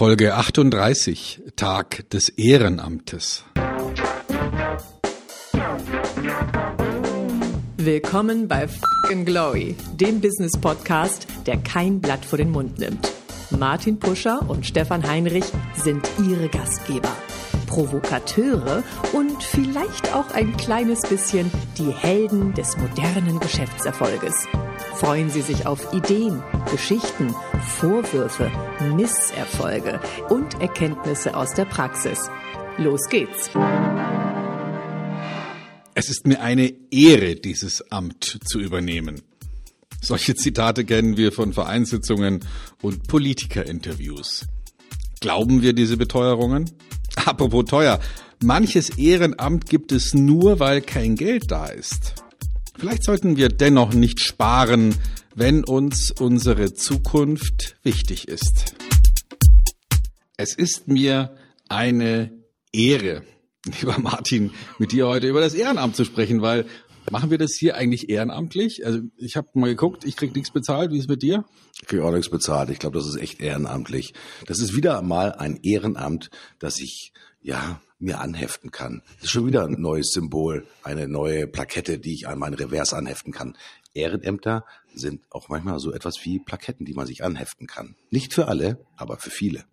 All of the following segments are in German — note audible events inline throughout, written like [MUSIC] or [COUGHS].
Folge 38, Tag des Ehrenamtes. Willkommen bei Fucking Glory, dem Business Podcast, der kein Blatt vor den Mund nimmt. Martin Puscher und Stefan Heinrich sind ihre Gastgeber. Provokateure und vielleicht auch ein kleines bisschen die Helden des modernen Geschäftserfolges. Freuen Sie sich auf Ideen, Geschichten, Vorwürfe, Misserfolge und Erkenntnisse aus der Praxis. Los geht's! Es ist mir eine Ehre, dieses Amt zu übernehmen. Solche Zitate kennen wir von Vereinssitzungen und Politikerinterviews. Glauben wir diese Beteuerungen? Apropos teuer, manches Ehrenamt gibt es nur, weil kein Geld da ist. Vielleicht sollten wir dennoch nicht sparen, wenn uns unsere Zukunft wichtig ist. Es ist mir eine Ehre, [LAUGHS] lieber Martin, mit dir heute über das Ehrenamt zu sprechen, weil machen wir das hier eigentlich ehrenamtlich? Also ich habe mal geguckt, ich krieg nichts bezahlt. Wie ist es mit dir? Ich kriege auch nichts bezahlt. Ich glaube, das ist echt ehrenamtlich. Das ist wieder mal ein Ehrenamt, das ich ja mir anheften kann. Das ist schon wieder ein neues Symbol, eine neue Plakette, die ich an mein Revers anheften kann. Ehrenämter sind auch manchmal so etwas wie Plaketten, die man sich anheften kann. Nicht für alle, aber für viele.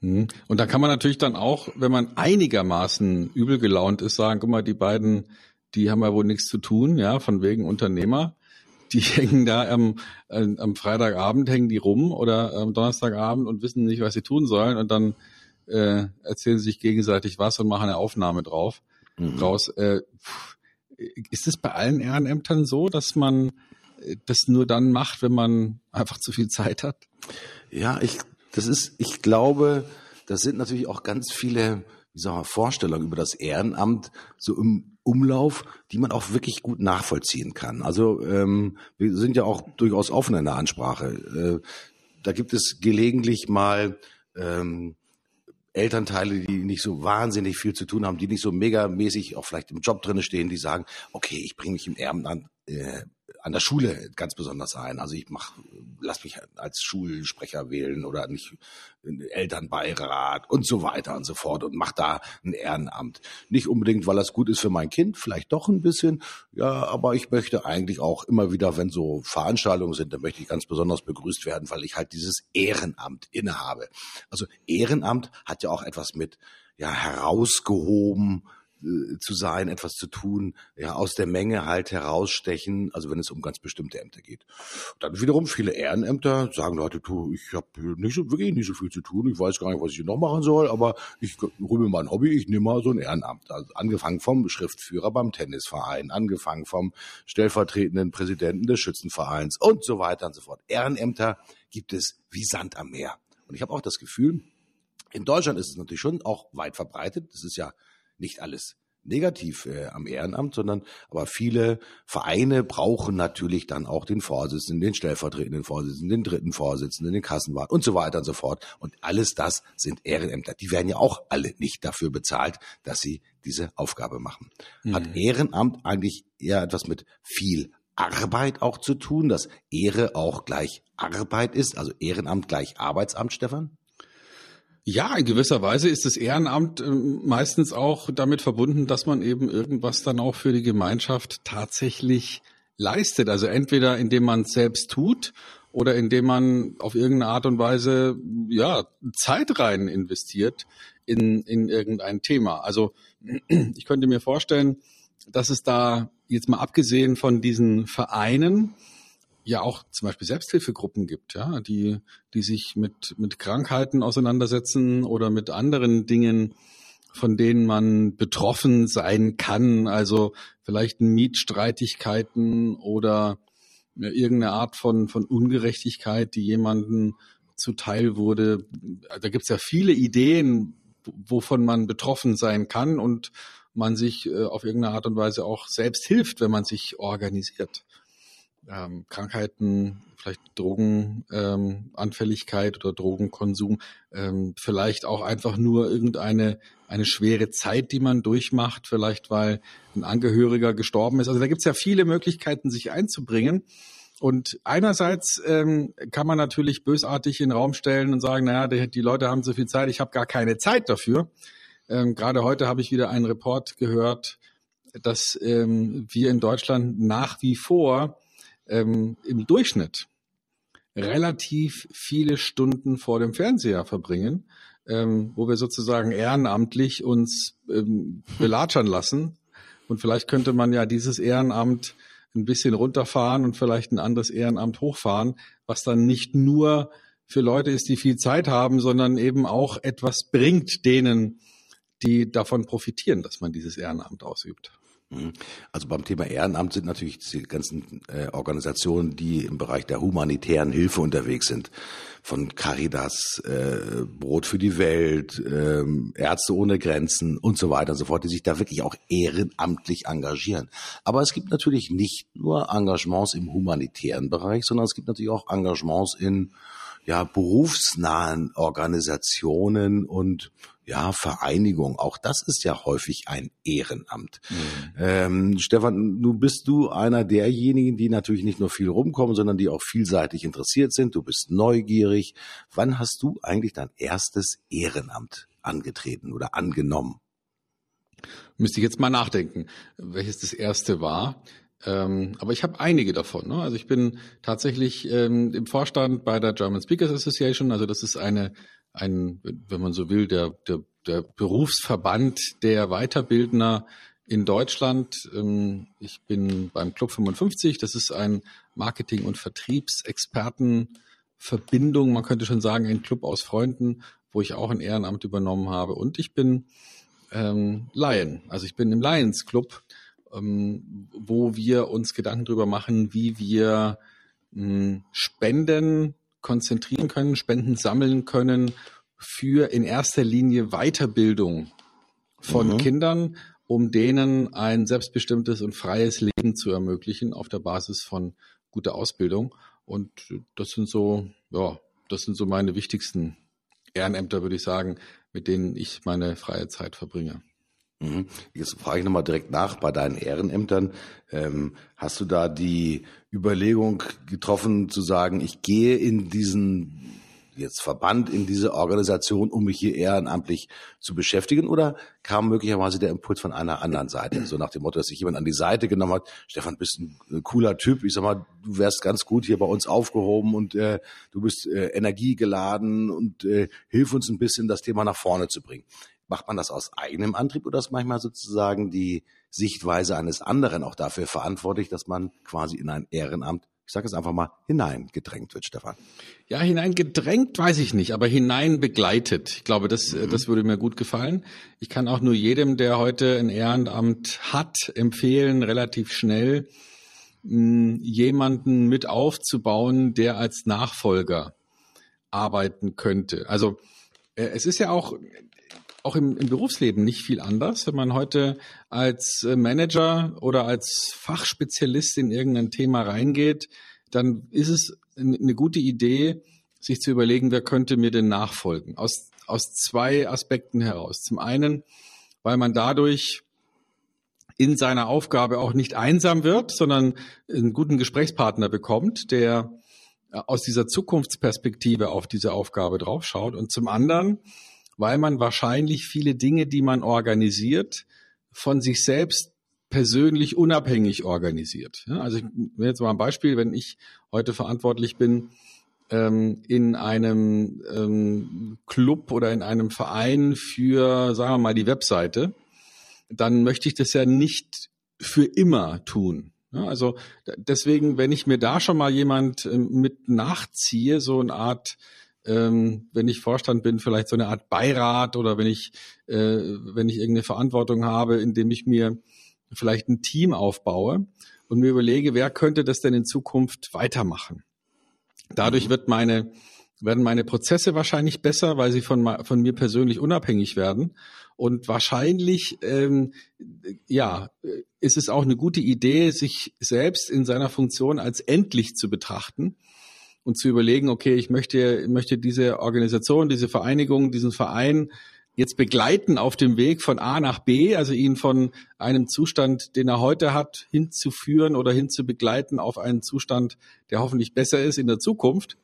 Hm. Und da kann man natürlich dann auch, wenn man einigermaßen übel gelaunt ist, sagen, guck mal, die beiden, die haben ja wohl nichts zu tun, ja, von wegen Unternehmer. Die [LAUGHS] hängen da am, äh, am Freitagabend, hängen die rum oder am Donnerstagabend und wissen nicht, was sie tun sollen. Und dann äh, erzählen sich gegenseitig was und machen eine Aufnahme drauf mhm. draus. Äh, ist es bei allen Ehrenämtern so, dass man äh, das nur dann macht, wenn man einfach zu viel Zeit hat? Ja, ich, das ist, ich glaube, das sind natürlich auch ganz viele, wie sagen wir, Vorstellungen über das Ehrenamt so im Umlauf, die man auch wirklich gut nachvollziehen kann. Also ähm, wir sind ja auch durchaus offen in der Ansprache. Äh, da gibt es gelegentlich mal ähm, Elternteile, die nicht so wahnsinnig viel zu tun haben, die nicht so megamäßig auch vielleicht im Job drinne stehen, die sagen, okay, ich bringe mich im Ehrenamt äh, an der Schule ganz besonders ein. Also ich mach, lass mich als Schulsprecher wählen oder nicht Elternbeirat und so weiter und so fort und mach da ein Ehrenamt. Nicht unbedingt, weil das gut ist für mein Kind, vielleicht doch ein bisschen, ja, aber ich möchte eigentlich auch immer wieder, wenn so Veranstaltungen sind, dann möchte ich ganz besonders begrüßt werden, weil ich halt dieses Ehrenamt innehabe. Also Ehrenamt hat ja auch etwas mit ja herausgehoben äh, zu sein, etwas zu tun, ja, aus der Menge halt herausstechen, also wenn es um ganz bestimmte Ämter geht. Dann wiederum viele Ehrenämter sagen Leute, du, ich habe nicht so, wirklich nicht so viel zu tun, ich weiß gar nicht, was ich noch machen soll, aber ich hole mir mal ein Hobby, ich nehme mal so ein Ehrenamt. Also angefangen vom Schriftführer beim Tennisverein, angefangen vom stellvertretenden Präsidenten des Schützenvereins und so weiter und so fort. Ehrenämter gibt es wie Sand am Meer. Und ich habe auch das Gefühl, in Deutschland ist es natürlich schon auch weit verbreitet. Das ist ja nicht alles negativ äh, am Ehrenamt, sondern aber viele Vereine brauchen natürlich dann auch den Vorsitzenden, den stellvertretenden Vorsitzenden, den dritten Vorsitzenden, den Kassenwart und so weiter und so fort. Und alles das sind Ehrenämter. Die werden ja auch alle nicht dafür bezahlt, dass sie diese Aufgabe machen. Mhm. Hat Ehrenamt eigentlich eher etwas mit viel Arbeit auch zu tun, dass Ehre auch gleich Arbeit ist, also Ehrenamt gleich Arbeitsamt, Stefan? Ja, in gewisser Weise ist das Ehrenamt ähm, meistens auch damit verbunden, dass man eben irgendwas dann auch für die Gemeinschaft tatsächlich leistet. Also entweder indem man es selbst tut oder indem man auf irgendeine Art und Weise ja Zeit rein investiert in, in irgendein Thema. Also [CLEARS THROAT] ich könnte mir vorstellen, dass es da jetzt mal abgesehen von diesen Vereinen ja auch zum Beispiel Selbsthilfegruppen gibt, ja, die, die sich mit, mit Krankheiten auseinandersetzen oder mit anderen Dingen, von denen man betroffen sein kann, also vielleicht Mietstreitigkeiten oder irgendeine Art von, von Ungerechtigkeit, die jemanden zuteil wurde. Da gibt's ja viele Ideen, wovon man betroffen sein kann und man sich äh, auf irgendeine Art und Weise auch selbst hilft, wenn man sich organisiert ähm, Krankheiten, vielleicht Drogenanfälligkeit ähm, oder Drogenkonsum, ähm, vielleicht auch einfach nur irgendeine eine schwere Zeit, die man durchmacht, vielleicht weil ein Angehöriger gestorben ist. Also da gibt es ja viele Möglichkeiten, sich einzubringen. Und einerseits ähm, kann man natürlich bösartig in den Raum stellen und sagen, naja, die, die Leute haben so viel Zeit, ich habe gar keine Zeit dafür. Ähm, Gerade heute habe ich wieder einen Report gehört, dass ähm, wir in Deutschland nach wie vor ähm, im Durchschnitt relativ viele Stunden vor dem Fernseher verbringen, ähm, wo wir sozusagen ehrenamtlich uns ähm, belatschern lassen. Und vielleicht könnte man ja dieses Ehrenamt ein bisschen runterfahren und vielleicht ein anderes Ehrenamt hochfahren, was dann nicht nur für Leute ist, die viel Zeit haben, sondern eben auch etwas bringt denen, die davon profitieren, dass man dieses Ehrenamt ausübt. Mhm. Also beim Thema Ehrenamt sind natürlich die ganzen äh, Organisationen, die im Bereich der humanitären Hilfe unterwegs sind. Von Caritas, äh, Brot für die Welt, äh, Ärzte ohne Grenzen und so weiter und so fort, die sich da wirklich auch ehrenamtlich engagieren. Aber es gibt natürlich nicht nur Engagements im humanitären Bereich, sondern es gibt natürlich auch Engagements in ja, berufsnahen Organisationen und ja, Vereinigung. Auch das ist ja häufig ein Ehrenamt. Mhm. Ähm, Stefan, du bist du einer derjenigen, die natürlich nicht nur viel rumkommen, sondern die auch vielseitig interessiert sind. Du bist neugierig. Wann hast du eigentlich dein erstes Ehrenamt angetreten oder angenommen? Müsste ich jetzt mal nachdenken, welches das erste war. Ähm, aber ich habe einige davon. Ne? Also ich bin tatsächlich ähm, im Vorstand bei der German Speakers Association. Also das ist eine, ein, wenn man so will, der, der, der Berufsverband der Weiterbildner in Deutschland. Ähm, ich bin beim Club 55. Das ist ein Marketing- und Vertriebsexpertenverbindung. Man könnte schon sagen, ein Club aus Freunden, wo ich auch ein Ehrenamt übernommen habe. Und ich bin ähm, Lion. Also ich bin im Lions Club ähm, wo wir uns Gedanken darüber machen, wie wir hm, Spenden konzentrieren können, Spenden sammeln können für in erster Linie Weiterbildung von mhm. Kindern, um denen ein selbstbestimmtes und freies Leben zu ermöglichen auf der Basis von guter Ausbildung. Und das sind so, ja, das sind so meine wichtigsten Ehrenämter, würde ich sagen, mit denen ich meine freie Zeit verbringe. Mhm. Jetzt frage ich nochmal direkt nach bei deinen Ehrenämtern. Ähm, hast du da die Überlegung getroffen zu sagen, ich gehe in diesen jetzt Verband, in diese Organisation, um mich hier ehrenamtlich zu beschäftigen? Oder kam möglicherweise der Impuls von einer anderen Seite? So nach dem Motto, dass sich jemand an die Seite genommen hat, Stefan, bist ein cooler Typ. Ich sag mal, du wärst ganz gut hier bei uns aufgehoben und äh, du bist äh, energiegeladen und äh, hilf uns ein bisschen, das Thema nach vorne zu bringen. Macht man das aus eigenem Antrieb oder ist manchmal sozusagen die Sichtweise eines anderen auch dafür verantwortlich, dass man quasi in ein Ehrenamt, ich sage es einfach mal, hineingedrängt wird, Stefan? Ja, hineingedrängt weiß ich nicht, aber hinein begleitet. Ich glaube, das, mhm. das würde mir gut gefallen. Ich kann auch nur jedem, der heute ein Ehrenamt hat, empfehlen, relativ schnell mh, hm, jemanden mit aufzubauen, der als Nachfolger arbeiten könnte. Also äh, es ist ja auch, auch im, im Berufsleben nicht viel anders. Wenn man heute als äh, Manager oder als Fachspezialist in irgendein Thema reingeht, dann ist es eine gute Idee, sich zu überlegen, wer könnte mir denn nachfolgen. Aus, aus zwei Aspekten heraus. Zum einen, weil man dadurch in seiner Aufgabe auch nicht einsam wird, sondern einen guten Gesprächspartner bekommt, der äh, aus dieser Zukunftsperspektive auf diese Aufgabe draufschaut. Und zum anderen, weil man wahrscheinlich viele Dinge, die man organisiert, von sich selbst persönlich unabhängig organisiert. also ich will jetzt mal ein Beispiel, wenn ich heute verantwortlich bin ähm, in einem ähm, Club oder in einem Verein für, sagen wir mal, die Webseite, dann möchte ich das ja nicht für immer tun. also deswegen, wenn ich mir da schon mal jemand ähm, mit nachziehe, so eine Art ähm, wenn ich Vorstand bin, vielleicht so eine Art Beirat oder wenn ich, äh, wenn ich irgendeine Verantwortung habe, indem ich mir vielleicht ein Team aufbaue und mir überlege, wer könnte das denn in Zukunft weitermachen. Dadurch mhm. wird meine, werden meine Prozesse wahrscheinlich besser, weil sie von, von mir persönlich unabhängig werden. Und wahrscheinlich, ähm, ja, ist es auch eine gute Idee, sich selbst in seiner Funktion als endlich zu betrachten und zu überlegen, okay, ich möchte, möchte diese Organisation, diese Vereinigung, diesen Verein jetzt begleiten auf dem Weg von A nach B, also ihn von einem Zustand, den er heute hat, hinzuführen oder hinzubegleiten auf einen Zustand, der hoffentlich besser ist in der Zukunft.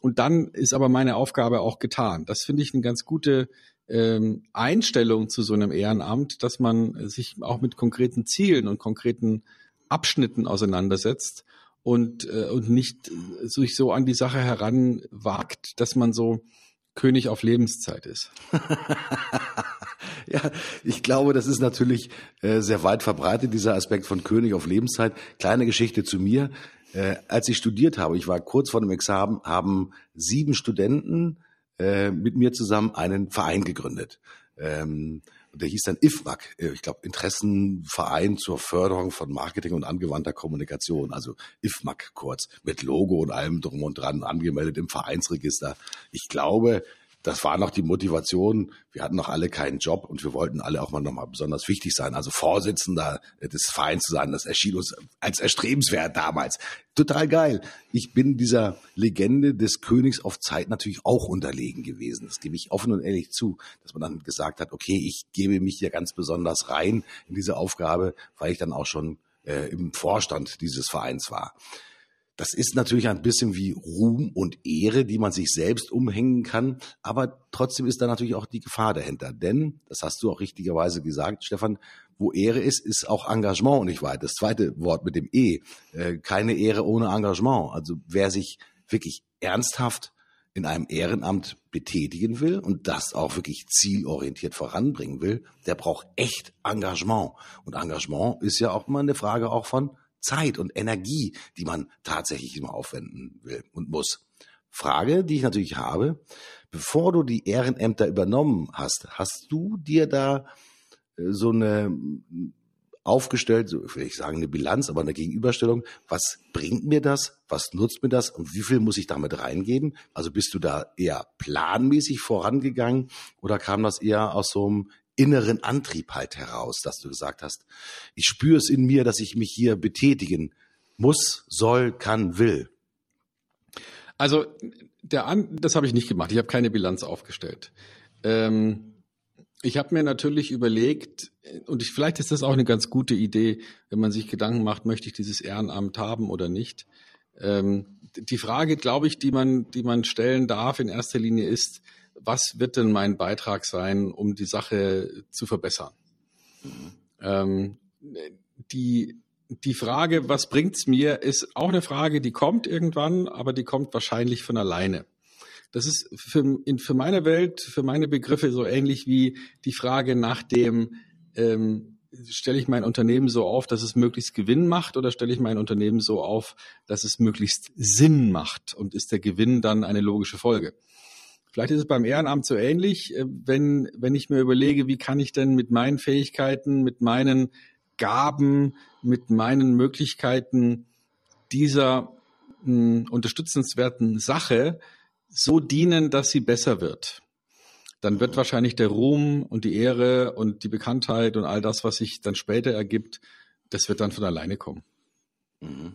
Und dann ist aber meine Aufgabe auch getan. Das finde ich eine ganz gute ähm, Einstellung zu so einem Ehrenamt, dass man sich auch mit konkreten Zielen und konkreten Abschnitten auseinandersetzt und, äh, und nicht sich so an die Sache heranwagt, dass man so König auf Lebenszeit ist. [LAUGHS] ja, ich glaube, das ist natürlich äh, sehr weit verbreitet, dieser Aspekt von König auf Lebenszeit. Kleine Geschichte zu mir. Äh, als ich studiert habe, ich war kurz vor dem Examen, haben sieben Studenten äh, mit mir zusammen einen Verein gegründet. Ähm, der hieß dann IFMAC, äh, ich glaube Interessenverein zur Förderung von Marketing und angewandter Kommunikation, also IFMAC kurz, mit Logo und allem drum und dran angemeldet im Vereinsregister. Ich glaube, das war noch die Motivation. Wir hatten noch alle keinen Job und wir wollten alle auch mal nochmal besonders wichtig sein. Also Vorsitzender des Vereins zu sein, das erschien uns als erstrebenswert damals. Total geil. Ich bin dieser Legende des Königs auf Zeit natürlich auch unterlegen gewesen. Das gebe ich offen und ehrlich zu, dass man dann gesagt hat, okay, ich gebe mich hier ganz besonders rein in diese Aufgabe, weil ich dann auch schon äh, im Vorstand dieses Vereins war. Das ist natürlich ein bisschen wie Ruhm und Ehre, die man sich selbst umhängen kann. Aber trotzdem ist da natürlich auch die Gefahr dahinter. Denn, das hast du auch richtigerweise gesagt, Stefan, wo Ehre ist, ist auch Engagement nicht weit. Das zweite Wort mit dem E. Äh, keine Ehre ohne Engagement. Also wer sich wirklich ernsthaft in einem Ehrenamt betätigen will und das auch wirklich zielorientiert voranbringen will, der braucht echt Engagement. Und Engagement ist ja auch immer eine Frage auch von Zeit und Energie, die man tatsächlich immer aufwenden will und muss. Frage, die ich natürlich habe, bevor du die Ehrenämter übernommen hast, hast du dir da äh, so eine aufgestellt, so will ich sagen eine Bilanz, aber eine Gegenüberstellung, was bringt mir das, was nutzt mir das und wie viel muss ich damit reingeben? Also bist du da eher planmäßig vorangegangen oder kam das eher aus so einem inneren Antrieb halt heraus, dass du gesagt hast, ich spüre es in mir, dass ich mich hier betätigen muss, soll, kann, will. Also der An das habe ich nicht gemacht. Ich habe keine Bilanz aufgestellt. Ähm, ich habe mir natürlich überlegt, und ich, vielleicht ist das auch eine ganz gute Idee, wenn man sich Gedanken macht, möchte ich dieses Ehrenamt haben oder nicht. Ähm, die Frage, glaube ich, die man, die man stellen darf in erster Linie ist, was wird denn mein Beitrag sein, um die Sache zu verbessern? Mhm. Ähm, die, die Frage, was bringt's mir, ist auch eine Frage, die kommt irgendwann, aber die kommt wahrscheinlich von alleine. Das ist für, in, für meine Welt, für meine Begriffe so ähnlich wie die Frage nach dem, ähm, stelle ich mein Unternehmen so auf, dass es möglichst Gewinn macht oder stelle ich mein Unternehmen so auf, dass es möglichst Sinn macht und ist der Gewinn dann eine logische Folge? Vielleicht ist es beim Ehrenamt so ähnlich, äh, wenn, wenn ich mir überlege, wie kann ich denn mit meinen Fähigkeiten, mit meinen Gaben, mit meinen Möglichkeiten dieser mh, hm, unterstützenswerten Sache so dienen, dass sie besser wird. Dann wird wahrscheinlich der Ruhm und die Ehre und die Bekanntheit und all das, was sich dann später ergibt, das wird dann von alleine kommen. Mhm.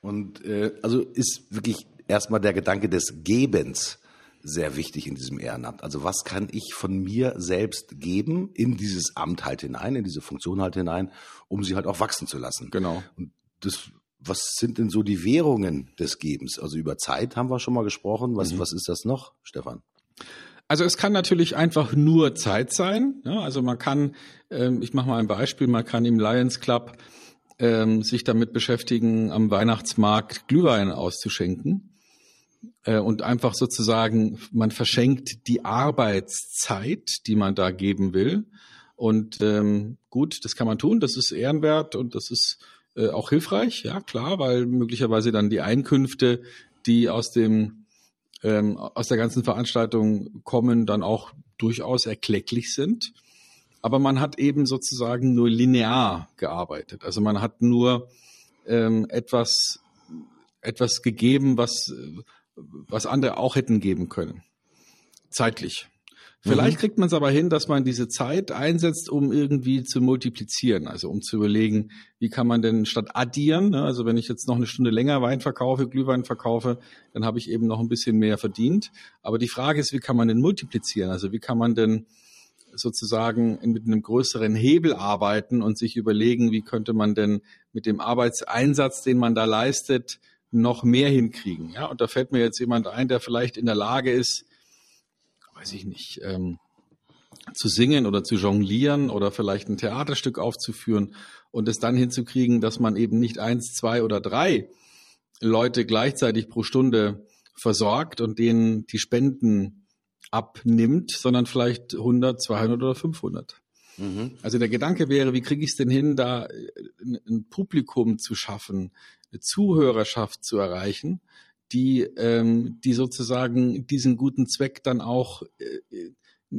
Und äh, also ist wirklich erstmal der Gedanke des Gebens sehr wichtig in diesem Ehrenamt. Also was kann ich von mir selbst geben in dieses Amt halt hinein, in diese Funktion halt hinein, um sie halt auch wachsen zu lassen. Genau. Und das, was sind denn so die Währungen des Gebens? Also über Zeit haben wir schon mal gesprochen. Was, mhm. was ist das noch, Stefan? Also es kann natürlich einfach nur Zeit sein. Ja, also man kann, ähm, ich mache mal ein Beispiel, man kann im Lions Club ähm, sich damit beschäftigen, am Weihnachtsmarkt Glühwein auszuschenken und einfach sozusagen, man verschenkt die Arbeitszeit, die man da geben will. Und ähm, gut, das kann man tun, das ist ehrenwert und das ist äh, auch hilfreich, ja klar, weil möglicherweise dann die Einkünfte, die aus dem ähm, aus der ganzen Veranstaltung kommen, dann auch durchaus erklecklich sind. Aber man hat eben sozusagen nur linear gearbeitet. Also man hat nur ähm, etwas etwas gegeben, was was andere auch hätten geben können. Zeitlich. Vielleicht mhm. kriegt man es aber hin, dass man diese Zeit einsetzt, um irgendwie zu multiplizieren, also um zu überlegen, wie kann man denn statt addieren, ne, also wenn ich jetzt noch eine Stunde länger Wein verkaufe, Glühwein verkaufe, dann habe ich eben noch ein bisschen mehr verdient. Aber die Frage ist, wie kann man denn multiplizieren? Also wie kann man denn sozusagen mit einem größeren Hebel arbeiten und sich überlegen, wie könnte man denn mit dem Arbeitseinsatz, den man da leistet, noch mehr hinkriegen. Ja, und da fällt mir jetzt jemand ein, der vielleicht in der Lage ist, weiß ich nicht, ähm, zu singen oder zu jonglieren oder vielleicht ein Theaterstück aufzuführen und es dann hinzukriegen, dass man eben nicht eins, zwei oder drei Leute gleichzeitig pro Stunde versorgt und denen die Spenden abnimmt, sondern vielleicht 100, 200 oder 500. Mhm. Also der Gedanke wäre, wie kriege ich es denn hin, da äh, ein Publikum zu schaffen, eine Zuhörerschaft zu erreichen, die, ähm, die sozusagen diesen guten Zweck dann auch äh,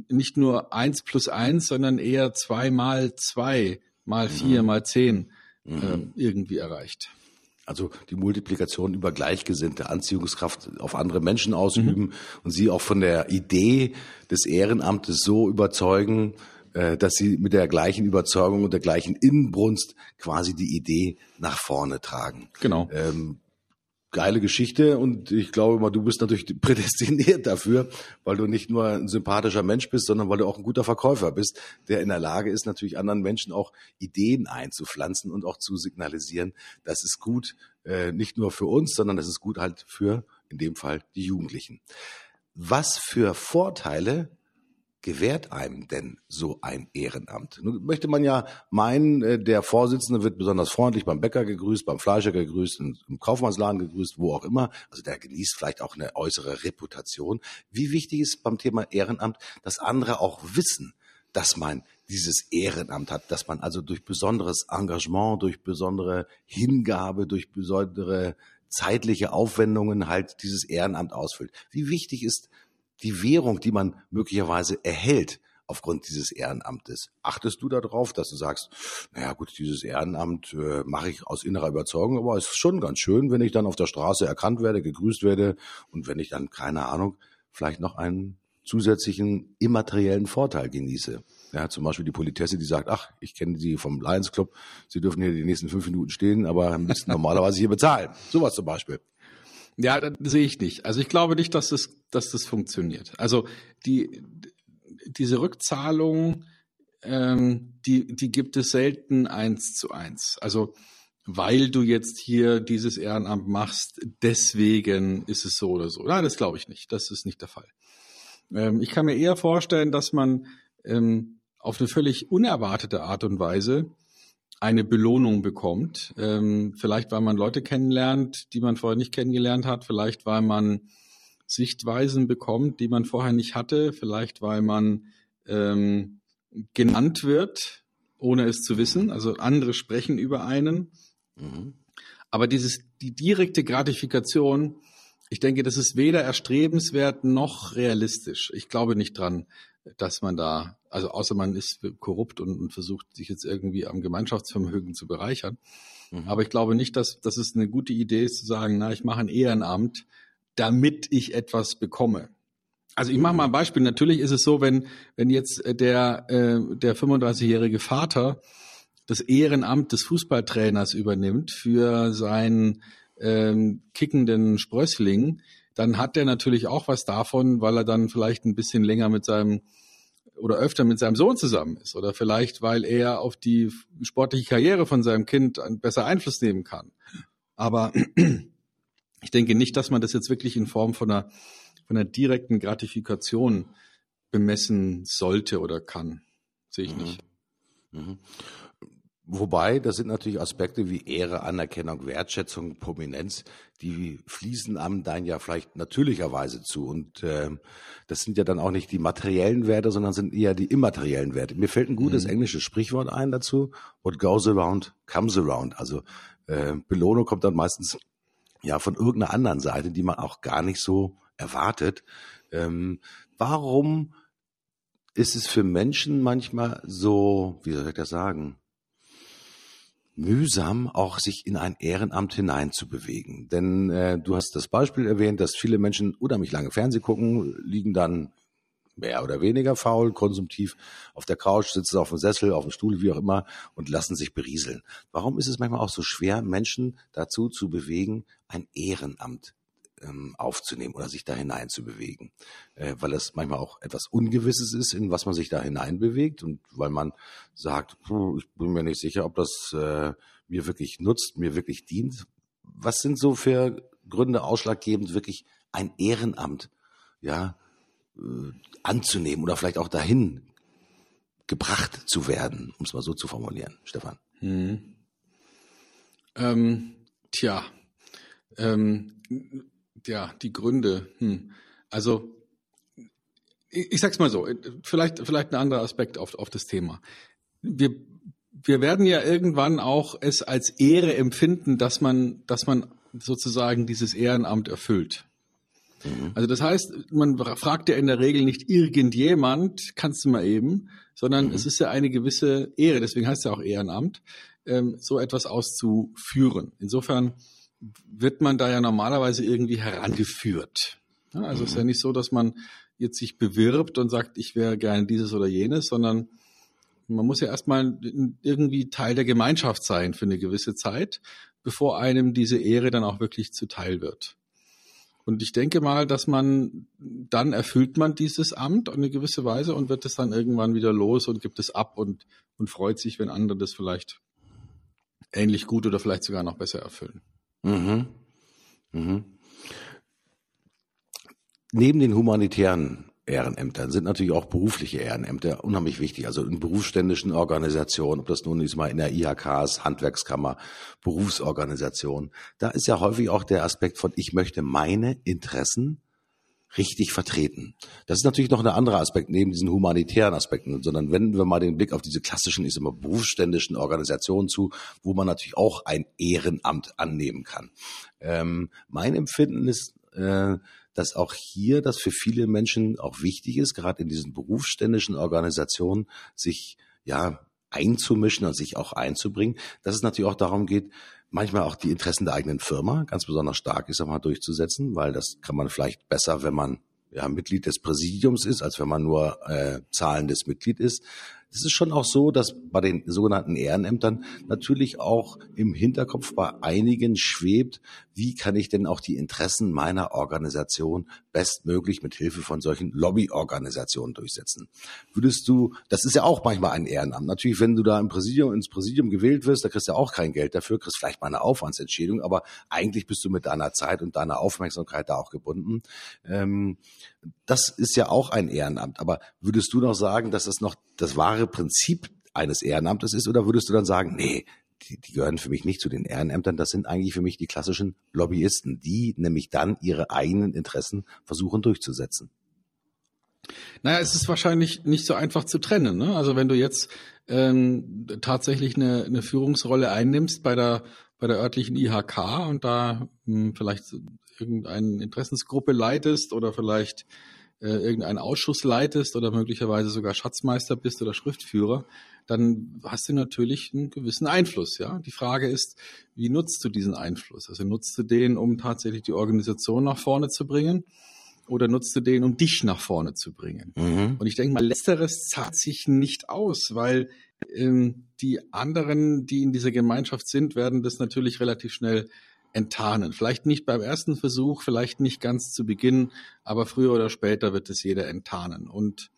nicht nur eins plus eins, sondern eher zwei mal zwei, mal vier, mhm. mal zehn mhm. ähm, irgendwie erreicht. Also die Multiplikation über gleichgesinnte Anziehungskraft auf andere Menschen ausüben mhm. und sie auch von der Idee des Ehrenamtes so überzeugen, äh, dass sie mit der gleichen Überzeugung und der gleichen Inbrunst quasi die Idee nach vorne tragen. Genau. Ähm, geile Geschichte und ich glaube mal, du bist natürlich [LAUGHS] prädestiniert dafür, weil du nicht nur ein sympathischer Mensch bist, sondern weil du auch ein guter Verkäufer bist, der in der Lage ist, natürlich anderen Menschen auch Ideen einzupflanzen und auch zu signalisieren, das ist gut, äh, nicht nur für uns, sondern das ist gut halt für, in dem Fall, die Jugendlichen. Was für Vorteile gewährt einem denn so ein Ehrenamt? Nun möchte man ja meinen, äh, der Vorsitzende wird besonders freundlich beim Bäcker gegrüßt, beim Fleischer gegrüßt, im Kaufmannsladen gegrüßt, wo auch immer. Also der genießt vielleicht auch eine äußere Reputation. Wie wichtig ist beim Thema Ehrenamt, dass andere auch wissen, dass man dieses Ehrenamt hat, dass man also durch besonderes Engagement, durch besondere Hingabe, durch besondere zeitliche Aufwendungen halt dieses Ehrenamt ausfüllt. Wie wichtig ist die Währung, die man möglicherweise erhält aufgrund dieses Ehrenamtes. Achtest du darauf, dass du sagst, naja gut, dieses Ehrenamt äh, mache ich aus innerer Überzeugung, aber es ist schon ganz schön, wenn ich dann auf der Straße erkannt werde, gegrüßt werde und wenn ich dann, keine Ahnung, vielleicht noch einen zusätzlichen immateriellen Vorteil genieße. Ja, zum Beispiel die Politesse, die sagt, ach, ich kenne Sie vom Lions Club, Sie dürfen hier die nächsten fünf Minuten stehen, aber müssen [LAUGHS] normalerweise hier bezahlen. Sowas zum Beispiel. Ja, das sehe ich nicht. Also ich glaube nicht, dass das, dass das funktioniert. Also die, diese Rückzahlung, ähm, die, die gibt es selten eins zu eins. Also weil du jetzt hier dieses Ehrenamt machst, deswegen ist es so oder so. Nein, das glaube ich nicht. Das ist nicht der Fall. Ähm, ich kann mir eher vorstellen, dass man ähm, auf eine völlig unerwartete Art und Weise eine Belohnung bekommt. Ähm, vielleicht, weil man Leute kennenlernt, die man vorher nicht kennengelernt hat. Vielleicht, weil man Sichtweisen bekommt, die man vorher nicht hatte. Vielleicht, weil man ähm, genannt wird, ohne es zu wissen. Also andere sprechen über einen. Mhm. Aber dieses, die direkte Gratifikation, ich denke, das ist weder erstrebenswert noch realistisch. Ich glaube nicht dran, dass man da, also außer man ist korrupt und, und versucht sich jetzt irgendwie am Gemeinschaftsvermögen zu bereichern. Mhm. Aber ich glaube nicht, dass, dass es eine gute Idee ist zu sagen, na, ich mache ein Ehrenamt, damit ich etwas bekomme. Also ich mache mal ein Beispiel. Natürlich ist es so, wenn, wenn jetzt der, äh, der 35-jährige Vater das Ehrenamt des Fußballtrainers übernimmt für seinen ähm, kickenden Sprössling, dann hat der natürlich auch was davon, weil er dann vielleicht ein bisschen länger mit seinem oder öfter mit seinem Sohn zusammen ist oder vielleicht, weil er auf die sportliche Karriere von seinem Kind besser Einfluss nehmen kann. Aber [CLEARS THROAT] ich denke nicht, dass man das jetzt wirklich in Form von einer, von einer direkten Gratifikation bemessen sollte oder kann. Sehe ich mhm. nicht. Mhm. Wobei, das sind natürlich Aspekte wie Ehre, Anerkennung, Wertschätzung, Prominenz, die fließen einem dann ja vielleicht natürlicherweise zu. Und äh, das sind ja dann auch nicht die materiellen Werte, sondern sind eher die immateriellen Werte. Mir fällt ein gutes mhm. englisches Sprichwort ein dazu. What goes around comes around. Also äh, Belohnung kommt dann meistens ja von irgendeiner anderen Seite, die man auch gar nicht so erwartet. Ähm, warum ist es für Menschen manchmal so, wie soll ich das sagen? Mühsam, auch sich in ein Ehrenamt hineinzubewegen. Denn äh, du hast das Beispiel erwähnt, dass viele Menschen unheimlich lange Fernseh gucken, liegen dann mehr oder weniger faul, konsumtiv auf der Couch, sitzen auf dem Sessel, auf dem Stuhl, wie auch immer und lassen sich berieseln. Warum ist es manchmal auch so schwer, Menschen dazu zu bewegen, ein Ehrenamt ähm, aufzunehmen oder sich da hinein zu bewegen. Äh, weil es manchmal auch etwas Ungewisses ist, in was man sich da hineinbewegt und weil man sagt, ich bin mir nicht sicher, ob das äh, mir wirklich nutzt, mir wirklich dient. Was sind so für Gründe ausschlaggebend, wirklich ein Ehrenamt ja, äh, anzunehmen oder vielleicht auch dahin gebracht zu werden, um es mal so zu formulieren, Stefan? Hm. Ähm, tja, ähm, ja, die Gründe. Hm. Also ich, ich sag's mal so, vielleicht, vielleicht ein anderer Aspekt auf, auf das Thema. Wir, wir werden ja irgendwann auch es als Ehre empfinden, dass man, dass man sozusagen dieses Ehrenamt erfüllt. Mhm. Also das heißt, man fragt ja in der Regel nicht irgendjemand, kannst du mal eben, sondern mhm. es ist ja eine gewisse Ehre, deswegen heißt es ja auch Ehrenamt, ähm, so etwas auszuführen. Insofern wird man da ja normalerweise irgendwie herangeführt. Ja, also mhm. es ist ja nicht so, dass man jetzt sich bewirbt und sagt, ich wäre gerne dieses oder jenes, sondern man muss ja erstmal irgendwie Teil der Gemeinschaft sein für eine gewisse Zeit, bevor einem diese Ehre dann auch wirklich zuteil wird. Und ich denke mal, dass man dann erfüllt man dieses Amt auf eine gewisse Weise und wird es dann irgendwann wieder los und gibt es ab und, und freut sich, wenn andere das vielleicht ähnlich gut oder vielleicht sogar noch besser erfüllen. Mhm. Mhm. Neben den humanitären Ehrenämtern sind natürlich auch berufliche Ehrenämter unheimlich wichtig. Also in berufsständischen Organisationen, ob das nun ist mal in der IHKs, Handwerkskammer, Berufsorganisation. Da ist ja häufig auch der Aspekt von, ich möchte meine Interessen richtig vertreten. Das ist natürlich noch ein anderer Aspekt neben diesen humanitären Aspekten, sondern wenden wir mal den Blick auf diese klassischen, ich sag mal, berufsständischen Organisationen zu, wo man natürlich auch ein Ehrenamt annehmen kann. Ähm, mein Empfinden ist, äh, dass auch hier das für viele Menschen auch wichtig ist, gerade in diesen berufsständischen Organisationen, sich ja einzumischen und sich auch einzubringen, dass es natürlich auch darum geht, manchmal auch die Interessen der eigenen Firma ganz besonders stark ist, einmal durchzusetzen, weil das kann man vielleicht besser, wenn man ja, Mitglied des Präsidiums ist, als wenn man nur äh, zahlendes Mitglied ist. Es ist schon auch so, dass bei den sogenannten Ehrenämtern natürlich auch im Hinterkopf bei einigen schwebt, wie kann ich denn auch die Interessen meiner Organisation bestmöglich mit Hilfe von solchen Lobbyorganisationen durchsetzen. Würdest du, das ist ja auch manchmal ein Ehrenamt. Natürlich, wenn du da im Präsidium, ins Präsidium gewählt wirst, da kriegst du ja auch kein Geld dafür, kriegst vielleicht mal eine Aufwandsentschädigung, aber eigentlich bist du mit deiner Zeit und deiner Aufmerksamkeit da auch gebunden. Ähm, das ist ja auch ein Ehrenamt. Aber würdest du noch sagen, dass das noch das wahre Prinzip eines Ehrenamtes ist? Oder würdest du dann sagen, nee, die, die gehören für mich nicht zu den Ehrenämtern, das sind eigentlich für mich die klassischen Lobbyisten, die nämlich dann ihre eigenen Interessen versuchen durchzusetzen? Naja, es ist wahrscheinlich nicht so einfach zu trennen. Ne? Also wenn du jetzt ähm, tatsächlich eine, eine Führungsrolle einnimmst bei der bei der örtlichen IHK und da hm, vielleicht irgendeine Interessensgruppe leitest oder vielleicht äh, irgendeinen Ausschuss leitest oder möglicherweise sogar Schatzmeister bist oder Schriftführer, dann hast du natürlich einen gewissen Einfluss. Ja, die Frage ist, wie nutzt du diesen Einfluss? Also nutzt du den, um tatsächlich die Organisation nach vorne zu bringen? Oder nutzt du den, um dich nach vorne zu bringen? Mhm. Und ich denke mal, letzteres zahlt sich nicht aus, weil ähm, die anderen, die in dieser Gemeinschaft sind, werden das natürlich relativ schnell enttarnen. Vielleicht nicht beim ersten Versuch, vielleicht nicht ganz zu Beginn, aber früher oder später wird es jeder enttarnen. Und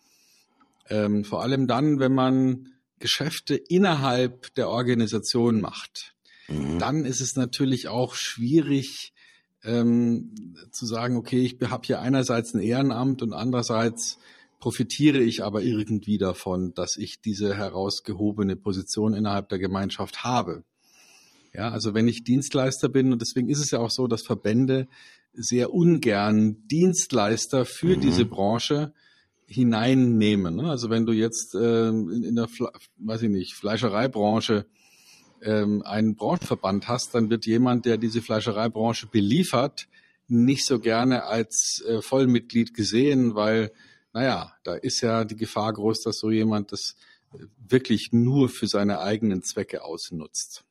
ähm, vor allem dann, wenn man Geschäfte innerhalb der Organisation macht, mhm. dann ist es natürlich auch schwierig ähm, zu sagen, okay, ich habe hier einerseits ein Ehrenamt und andererseits profitiere ich aber irgendwie davon, dass ich diese herausgehobene Position innerhalb der Gemeinschaft habe. Ja, also wenn ich Dienstleister bin, und deswegen ist es ja auch so, dass Verbände sehr ungern Dienstleister für mhm. diese Branche hineinnehmen. Ne? Also wenn du jetzt ähm, in, in, der, Fle weiß ich nicht, Fleischereibranche ähm, einen Branchenverband hast, dann wird jemand, der diese Fleischereibranche beliefert, nicht so gerne als äh, Vollmitglied gesehen, weil, naja, da ist ja die Gefahr groß, dass so jemand das wirklich nur für seine eigenen Zwecke ausnutzt.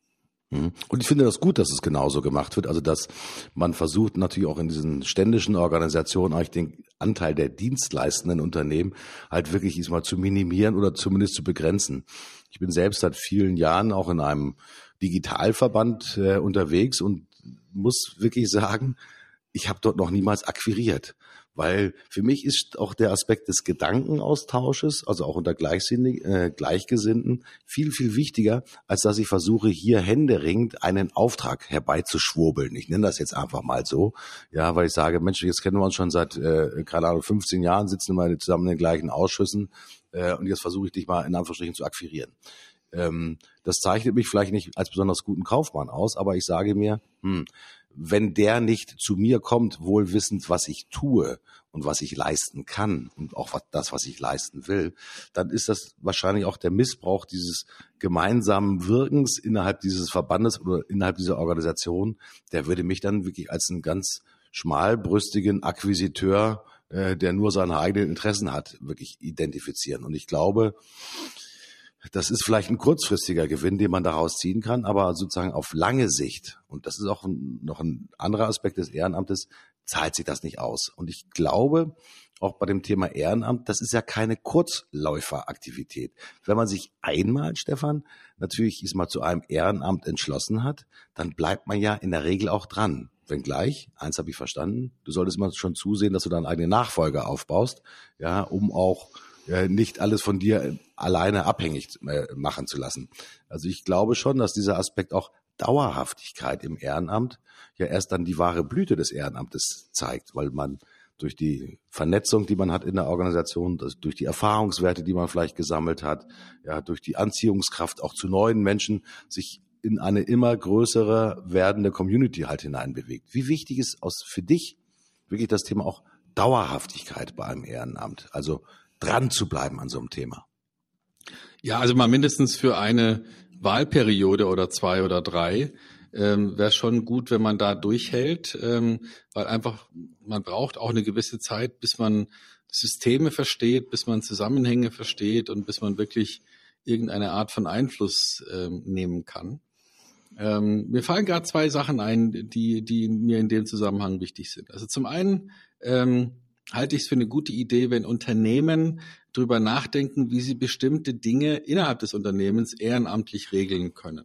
Mhm. Und ich finde das gut, dass es genauso gemacht wird. Also, dass man versucht natürlich auch in diesen ständischen Organisationen eigentlich den Anteil der dienstleistenden Unternehmen halt wirklich diesmal zu minimieren oder zumindest zu begrenzen. Ich bin selbst seit vielen Jahren auch in einem Digitalverband äh, unterwegs und muss wirklich sagen, ich habe dort noch niemals akquiriert. Weil für mich ist auch der Aspekt des Gedankenaustausches, also auch unter äh, Gleichgesinnten, viel, viel wichtiger, als dass ich versuche, hier händeringend einen Auftrag herbeizuschwurbeln. Ich nenne das jetzt einfach mal so. Ja, weil ich sage, Mensch, jetzt kennen wir uns schon seit, äh, keine Ahnung, 15 Jahren, sitzen wir zusammen in den gleichen Ausschüssen äh, und jetzt versuche ich dich mal in Anführungsstrichen zu akquirieren. Ähm, das zeichnet mich vielleicht nicht als besonders guten Kaufmann aus, aber ich sage mir, hm, wenn der nicht zu mir kommt, wohl wissend, was ich tue und was ich leisten kann und auch was, das, was ich leisten will, dann ist das wahrscheinlich auch der Missbrauch dieses gemeinsamen Wirkens innerhalb dieses Verbandes oder innerhalb dieser Organisation. Der würde mich dann wirklich als einen ganz schmalbrüstigen Akquisiteur, äh, der nur seine eigenen Interessen hat, wirklich identifizieren. Und ich glaube, das ist vielleicht ein kurzfristiger Gewinn, den man daraus ziehen kann, aber sozusagen auf lange Sicht, und das ist auch noch ein anderer Aspekt des Ehrenamtes, zahlt sich das nicht aus. Und ich glaube, auch bei dem Thema Ehrenamt, das ist ja keine Kurzläuferaktivität. Wenn man sich einmal, Stefan, natürlich ist mal zu einem Ehrenamt entschlossen hat, dann bleibt man ja in der Regel auch dran. Wenngleich, eins habe ich verstanden, du solltest mal schon zusehen, dass du deinen eigenen Nachfolger aufbaust, ja, um auch äh, nicht alles von dir alleine abhängig äh, machen zu lassen. Also ich glaube schon, dass dieser Aspekt auch Dauerhaftigkeit im Ehrenamt ja erst dann die wahre Blüte des Ehrenamtes zeigt, weil man durch die Vernetzung, die man hat in der Organisation, durch die Erfahrungswerte, die man vielleicht gesammelt hat, ja, durch die Anziehungskraft auch zu neuen Menschen sich in eine immer größere werdende Community halt hineinbewegt. Wie wichtig ist aus für dich wirklich das Thema auch Dauerhaftigkeit bei einem Ehrenamt? Also dran zu bleiben an so einem Thema? Ja, also mal mindestens für eine Wahlperiode oder zwei oder drei ähm, wäre schon gut, wenn man da durchhält, ähm, weil einfach man braucht auch eine gewisse Zeit, bis man Systeme versteht, bis man Zusammenhänge versteht und bis man wirklich irgendeine Art von Einfluss ähm, nehmen kann. Ähm, mir fallen gerade zwei Sachen ein, die, die mir in dem Zusammenhang wichtig sind. Also zum einen ähm, halte ich es für eine gute Idee, wenn Unternehmen darüber nachdenken, wie sie bestimmte Dinge innerhalb des Unternehmens ehrenamtlich regeln können.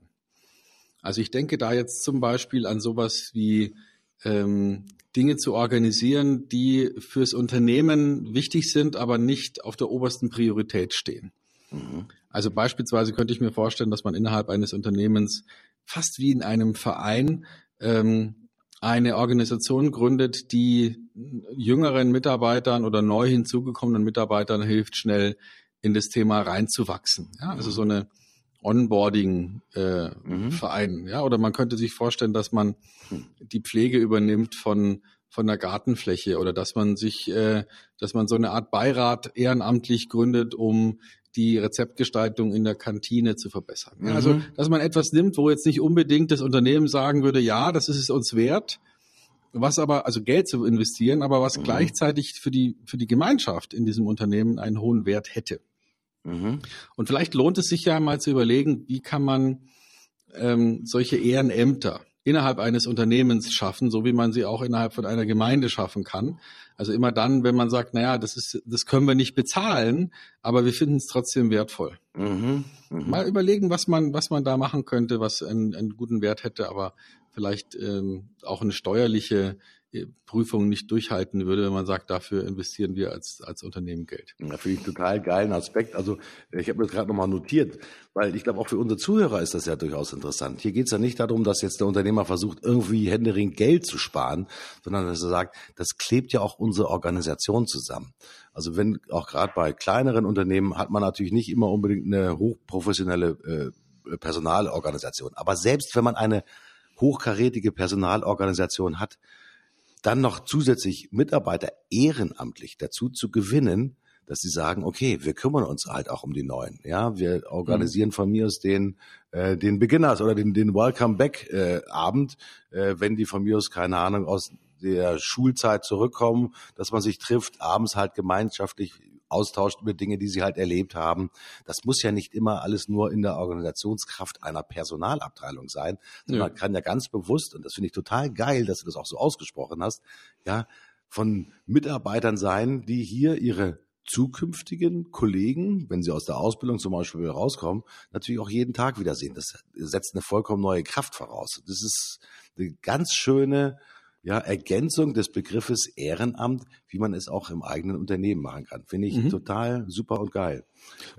Also ich denke da jetzt zum Beispiel an sowas wie ähm, Dinge zu organisieren, die fürs Unternehmen wichtig sind, aber nicht auf der obersten Priorität stehen. Mhm. Also beispielsweise könnte ich mir vorstellen, dass man innerhalb eines Unternehmens fast wie in einem Verein ähm, eine Organisation gründet, die jüngeren Mitarbeitern oder neu hinzugekommenen Mitarbeitern hilft, schnell in das Thema reinzuwachsen. Ja, also so eine Onboarding-Verein. Äh, mhm. Ja, oder man könnte sich vorstellen, dass man die Pflege übernimmt von von der Gartenfläche oder dass man sich, äh, dass man so eine Art Beirat ehrenamtlich gründet, um die Rezeptgestaltung in der Kantine zu verbessern. Also, mhm. dass man etwas nimmt, wo jetzt nicht unbedingt das Unternehmen sagen würde, ja, das ist es uns wert, was aber, also Geld zu investieren, aber was mhm. gleichzeitig für die, für die Gemeinschaft in diesem Unternehmen einen hohen Wert hätte. Mhm. Und vielleicht lohnt es sich ja mal zu überlegen, wie kann man ähm, solche Ehrenämter innerhalb eines Unternehmens schaffen, so wie man sie auch innerhalb von einer Gemeinde schaffen kann. Also immer dann, wenn man sagt, naja, das ist, das können wir nicht bezahlen, aber wir finden es trotzdem wertvoll. Mhm, mh. Mal überlegen, was man, was man da machen könnte, was einen, einen guten Wert hätte, aber vielleicht ähm, auch eine steuerliche Prüfung nicht durchhalten würde, wenn man sagt, dafür investieren wir als, als Unternehmen Geld. Ja, finde ich total geilen Aspekt. Also ich habe das gerade nochmal notiert, weil ich glaube, auch für unsere Zuhörer ist das ja durchaus interessant. Hier geht es ja nicht darum, dass jetzt der Unternehmer versucht, irgendwie Händering Geld zu sparen, sondern dass er sagt, das klebt ja auch unsere Organisation zusammen. Also wenn auch gerade bei kleineren Unternehmen hat man natürlich nicht immer unbedingt eine hochprofessionelle äh, Personalorganisation. Aber selbst wenn man eine hochkarätige Personalorganisation hat, dann noch zusätzlich Mitarbeiter ehrenamtlich dazu zu gewinnen, dass sie sagen, okay, wir kümmern uns halt auch um die Neuen. Ja, wir organisieren mhm. von mir aus den, äh, den Beginners oder den, den Welcome Back äh, Abend, äh, wenn die von mir aus, keine Ahnung, aus der Schulzeit zurückkommen, dass man sich trifft, abends halt gemeinschaftlich austauscht über Dinge, die sie halt erlebt haben. Das muss ja nicht immer alles nur in der Organisationskraft einer Personalabteilung sein, sondern ja. kann ja ganz bewusst, und das finde ich total geil, dass du das auch so ausgesprochen hast, ja, von Mitarbeitern sein, die hier ihre zukünftigen Kollegen, wenn sie aus der Ausbildung zum Beispiel rauskommen, natürlich auch jeden Tag wiedersehen. Das setzt eine vollkommen neue Kraft voraus. Das ist eine ganz schöne ja, Ergänzung des Begriffes Ehrenamt, wie man es auch im eigenen Unternehmen machen kann. Finde ich mhm. total super und geil.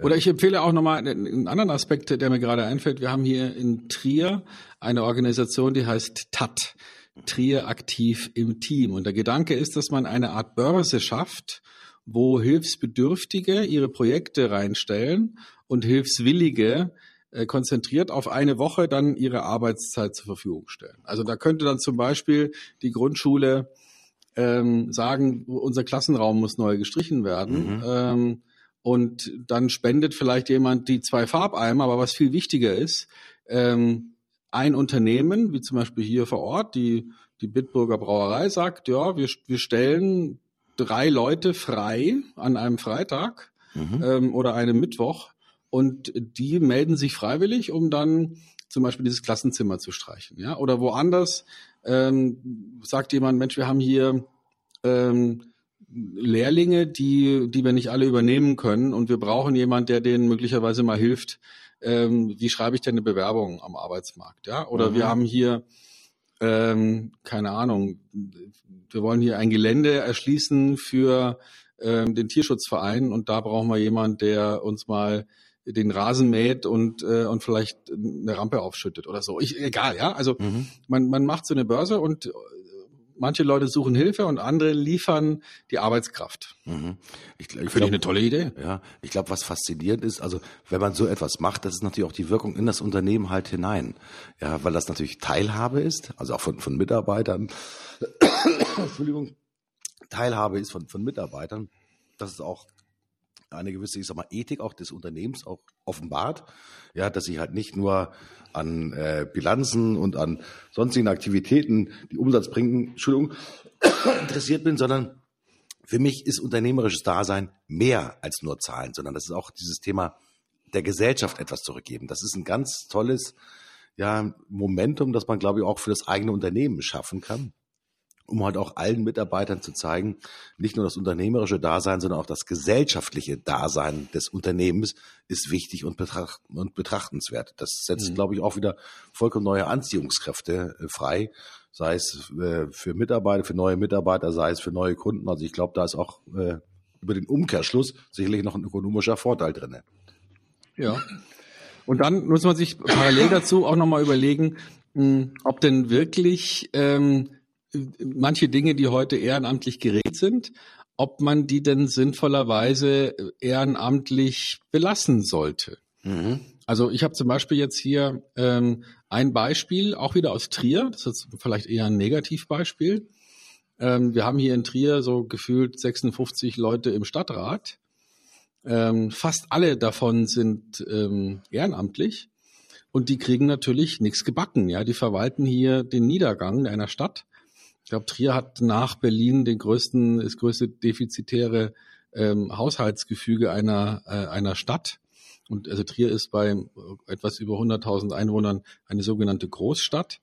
Oder ich empfehle auch nochmal einen anderen Aspekt, der mir gerade einfällt. Wir haben hier in Trier eine Organisation, die heißt TAT. Trier aktiv im Team. Und der Gedanke ist, dass man eine Art Börse schafft, wo Hilfsbedürftige ihre Projekte reinstellen und Hilfswillige äh, konzentriert auf eine Woche dann ihre Arbeitszeit zur Verfügung stellen. Also da könnte dann zum Beispiel die Grundschule ähm, sagen, unser Klassenraum muss neu gestrichen werden. Mhm. Ähm, und dann spendet vielleicht jemand die zwei Farbeimer, aber was viel wichtiger ist, ähm, ein Unternehmen, wie zum Beispiel hier vor Ort, die, die Bitburger Brauerei sagt, ja, wir, wir stellen drei Leute frei an einem Freitag mhm. ähm, oder einem Mittwoch und die melden sich freiwillig, um dann zum Beispiel dieses Klassenzimmer zu streichen. Ja? Oder woanders ähm, sagt jemand, Mensch, wir haben hier ähm, Lehrlinge, die, die wir nicht alle übernehmen können und wir brauchen jemand, der denen möglicherweise mal hilft, ähm, wie schreibe ich denn eine Bewerbung am Arbeitsmarkt, ja? Oder mhm. wir haben hier ähm, keine Ahnung, wir wollen hier ein Gelände erschließen für ähm, den Tierschutzverein und da brauchen wir jemand, der uns mal den Rasen mäht und äh, und vielleicht eine Rampe aufschüttet oder so. Ich, egal, ja. Also mhm. man man macht so eine Börse und manche Leute suchen Hilfe und andere liefern die Arbeitskraft. Mhm. Ich, ich Finde ich eine tolle Idee. Ja, ich glaube, was faszinierend ist, also wenn man so etwas macht, das ist natürlich auch die Wirkung in das Unternehmen halt hinein. Ja, weil das natürlich Teilhabe ist, also auch von, von Mitarbeitern. [COUGHS] Entschuldigung, Teilhabe ist von, von Mitarbeitern. Das ist auch eine gewisse, ich sag mal, Ethik auch des Unternehmens auch offenbart. Ja, dass ich halt nicht nur an äh, Bilanzen und an sonstigen Aktivitäten, die Umsatz bringen, Entschuldigung, [COUGHS] interessiert bin, sondern für mich ist unternehmerisches Dasein mehr als nur Zahlen, sondern das ist auch dieses Thema der Gesellschaft etwas zurückgeben. Das ist ein ganz tolles ja, Momentum, das man, glaube ich, auch für das eigene Unternehmen schaffen kann um halt auch allen Mitarbeitern zu zeigen, nicht nur das unternehmerische Dasein, sondern auch das gesellschaftliche Dasein des Unternehmens ist wichtig und, betracht, und betrachtenswert. Das setzt, mhm. glaube ich, auch wieder vollkommen neue Anziehungskräfte äh, frei, sei es äh, für Mitarbeiter, für neue Mitarbeiter, sei es für neue Kunden. Also ich glaube, da ist auch äh, über den Umkehrschluss sicherlich noch ein ökonomischer Vorteil drin. Ja. Und dann muss man sich parallel dazu auch nochmal überlegen, mh, ob denn wirklich ähm, manche Dinge, die heute ehrenamtlich geregelt sind, ob man die denn sinnvollerweise ehrenamtlich belassen sollte. Mhm. Also ich habe zum Beispiel jetzt hier ähm, ein Beispiel, auch wieder aus Trier, das ist vielleicht eher ein Negativbeispiel. Ähm, wir haben hier in Trier so gefühlt 56 Leute im Stadtrat. Ähm, fast alle davon sind ähm, ehrenamtlich und die kriegen natürlich nichts gebacken. Ja, die verwalten hier den Niedergang einer Stadt ich glaube, Trier hat nach Berlin den größten, das größte defizitäre ähm, Haushaltsgefüge einer, äh, einer Stadt. Und also Trier ist bei etwas über 100.000 Einwohnern eine sogenannte Großstadt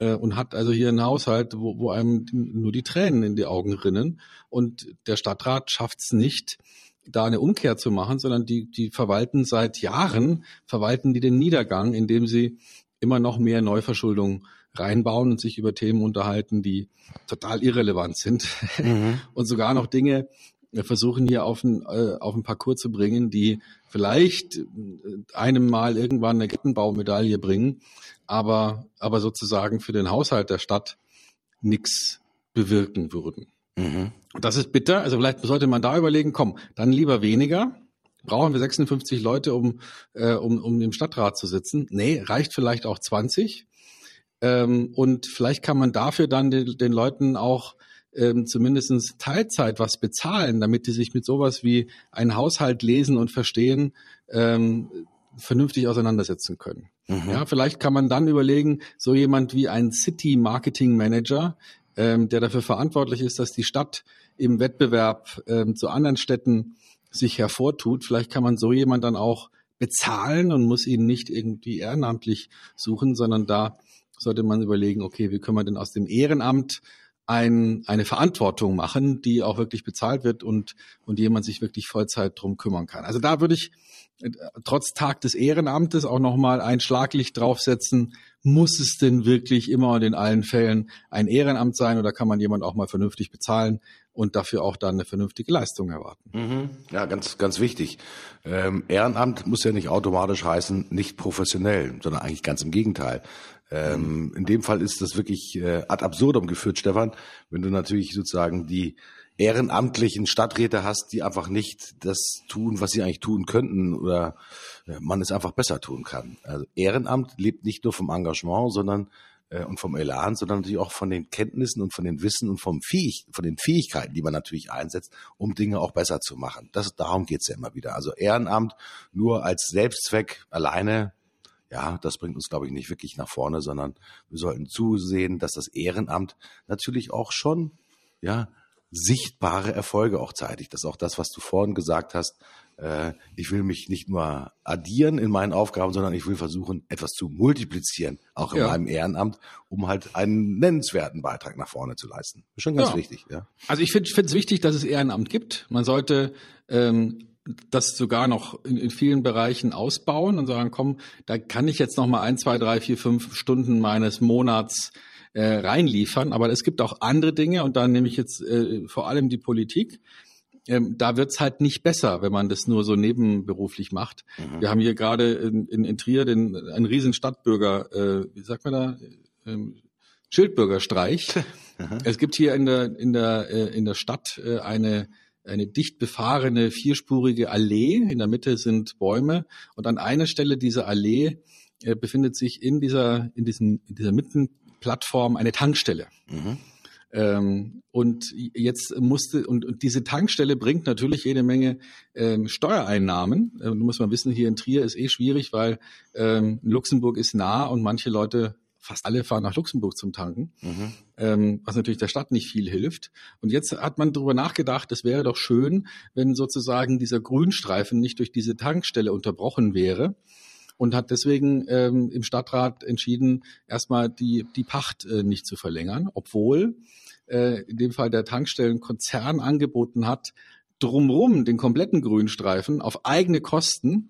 äh, und hat also hier einen Haushalt, wo, wo einem nur die Tränen in die Augen rinnen. Und der Stadtrat schafft es nicht, da eine Umkehr zu machen, sondern die, die verwalten seit Jahren, verwalten die den Niedergang, indem sie immer noch mehr Neuverschuldung reinbauen und sich über Themen unterhalten, die total irrelevant sind mhm. [LAUGHS] und sogar noch Dinge versuchen hier auf den, äh, auf den Parcours zu bringen, die vielleicht äh, einem mal irgendwann eine Kettenbaumedaille bringen, aber, aber sozusagen für den Haushalt der Stadt nichts bewirken würden. Mhm. Das ist bitter. Also vielleicht sollte man da überlegen, komm, dann lieber weniger. Brauchen wir 56 Leute, um, äh, um, um im Stadtrat zu sitzen? Nee, reicht vielleicht auch 20. Ähm, und vielleicht kann man dafür dann den, den Leuten auch ähm, zumindest Teilzeit was bezahlen, damit die sich mit sowas wie einen Haushalt lesen und verstehen, ähm, vernünftig auseinandersetzen können. Mhm. Ja, vielleicht kann man dann überlegen, so jemand wie ein City Marketing Manager, ähm, der dafür verantwortlich ist, dass die Stadt im Wettbewerb ähm, zu anderen Städten sich hervortut. Vielleicht kann man so jemand dann auch bezahlen und muss ihn nicht irgendwie ehrenamtlich suchen, sondern da sollte man überlegen, okay, wie können wir denn aus dem Ehrenamt ein, eine Verantwortung machen, die auch wirklich bezahlt wird und, und jemand sich wirklich Vollzeit drum kümmern kann. Also da würde ich äh, trotz Tag des Ehrenamtes auch nochmal ein Schlaglicht draufsetzen. Muss es denn wirklich immer und in allen Fällen ein Ehrenamt sein oder kann man jemand auch mal vernünftig bezahlen und dafür auch dann eine vernünftige Leistung erwarten? Mhm. Ja, ganz, ganz wichtig. Ähm, Ehrenamt muss ja nicht automatisch heißen, nicht professionell, sondern eigentlich ganz im Gegenteil. Ähm, in dem Fall ist das wirklich äh, ad absurdum geführt, Stefan, wenn du natürlich sozusagen die ehrenamtlichen Stadträte hast, die einfach nicht das tun, was sie eigentlich tun könnten oder äh, man es einfach besser tun kann. Also Ehrenamt lebt nicht nur vom Engagement, sondern äh, und vom Elan, sondern natürlich auch von den Kenntnissen und von den Wissen und vom Fähig, von den Fähigkeiten, die man natürlich einsetzt, um Dinge auch besser zu machen. Das, darum geht's ja immer wieder. Also Ehrenamt nur als Selbstzweck alleine ja, das bringt uns, glaube ich, nicht wirklich nach vorne, sondern wir sollten zusehen, dass das Ehrenamt natürlich auch schon, ja, sichtbare Erfolge auch zeitigt. Das ist auch das, was du vorhin gesagt hast. Äh, ich will mich nicht nur addieren in meinen Aufgaben, sondern ich will versuchen, etwas zu multiplizieren, auch in ja. meinem Ehrenamt, um halt einen nennenswerten Beitrag nach vorne zu leisten. Schon ganz ja. wichtig. Ja. Also ich finde es wichtig, dass es Ehrenamt gibt. Man sollte ähm, das sogar noch in, in, vielen Bereichen ausbauen und sagen, komm, da kann ich jetzt noch mal ein, zwei, drei, vier, fünf Stunden meines Monats äh, reinliefern. Aber es gibt auch andere Dinge und da nehme ich jetzt äh, vor allem die Politik. Ähm, da wird's halt nicht besser, wenn man das nur so nebenberuflich macht. Mhm. Wir haben hier gerade in, in, in Trier den, einen riesen Stadtbürger, äh, wie sagt man da, ähm, Schildbürgerstreich. [LAUGHS] es gibt hier in der, in der, äh, in der Stadt äh, eine eine dicht befahrene vierspurige Allee. In der Mitte sind Bäume und an einer Stelle dieser Allee äh, befindet sich in dieser, in diesem, in dieser Mittenplattform eine Tankstelle. Mhm. Ähm, und jetzt musste, und, und, diese Tankstelle bringt natürlich jede Menge ähm, Steuereinnahmen. Ähm, muss man wissen, hier in Trier ist eh schwierig, weil ähm, Luxemburg ist nah und manche Leute fast alle fahren nach Luxemburg zum Tanken, mhm. ähm, was natürlich der Stadt nicht viel hilft. Und jetzt hat man darüber nachgedacht, es wäre doch schön, wenn sozusagen dieser Grünstreifen nicht durch diese Tankstelle unterbrochen wäre und hat deswegen ähm, im Stadtrat entschieden, erstmal die, die Pacht äh, nicht zu verlängern, obwohl äh, in dem Fall der Tankstellenkonzern angeboten hat, drumrum den kompletten Grünstreifen auf eigene Kosten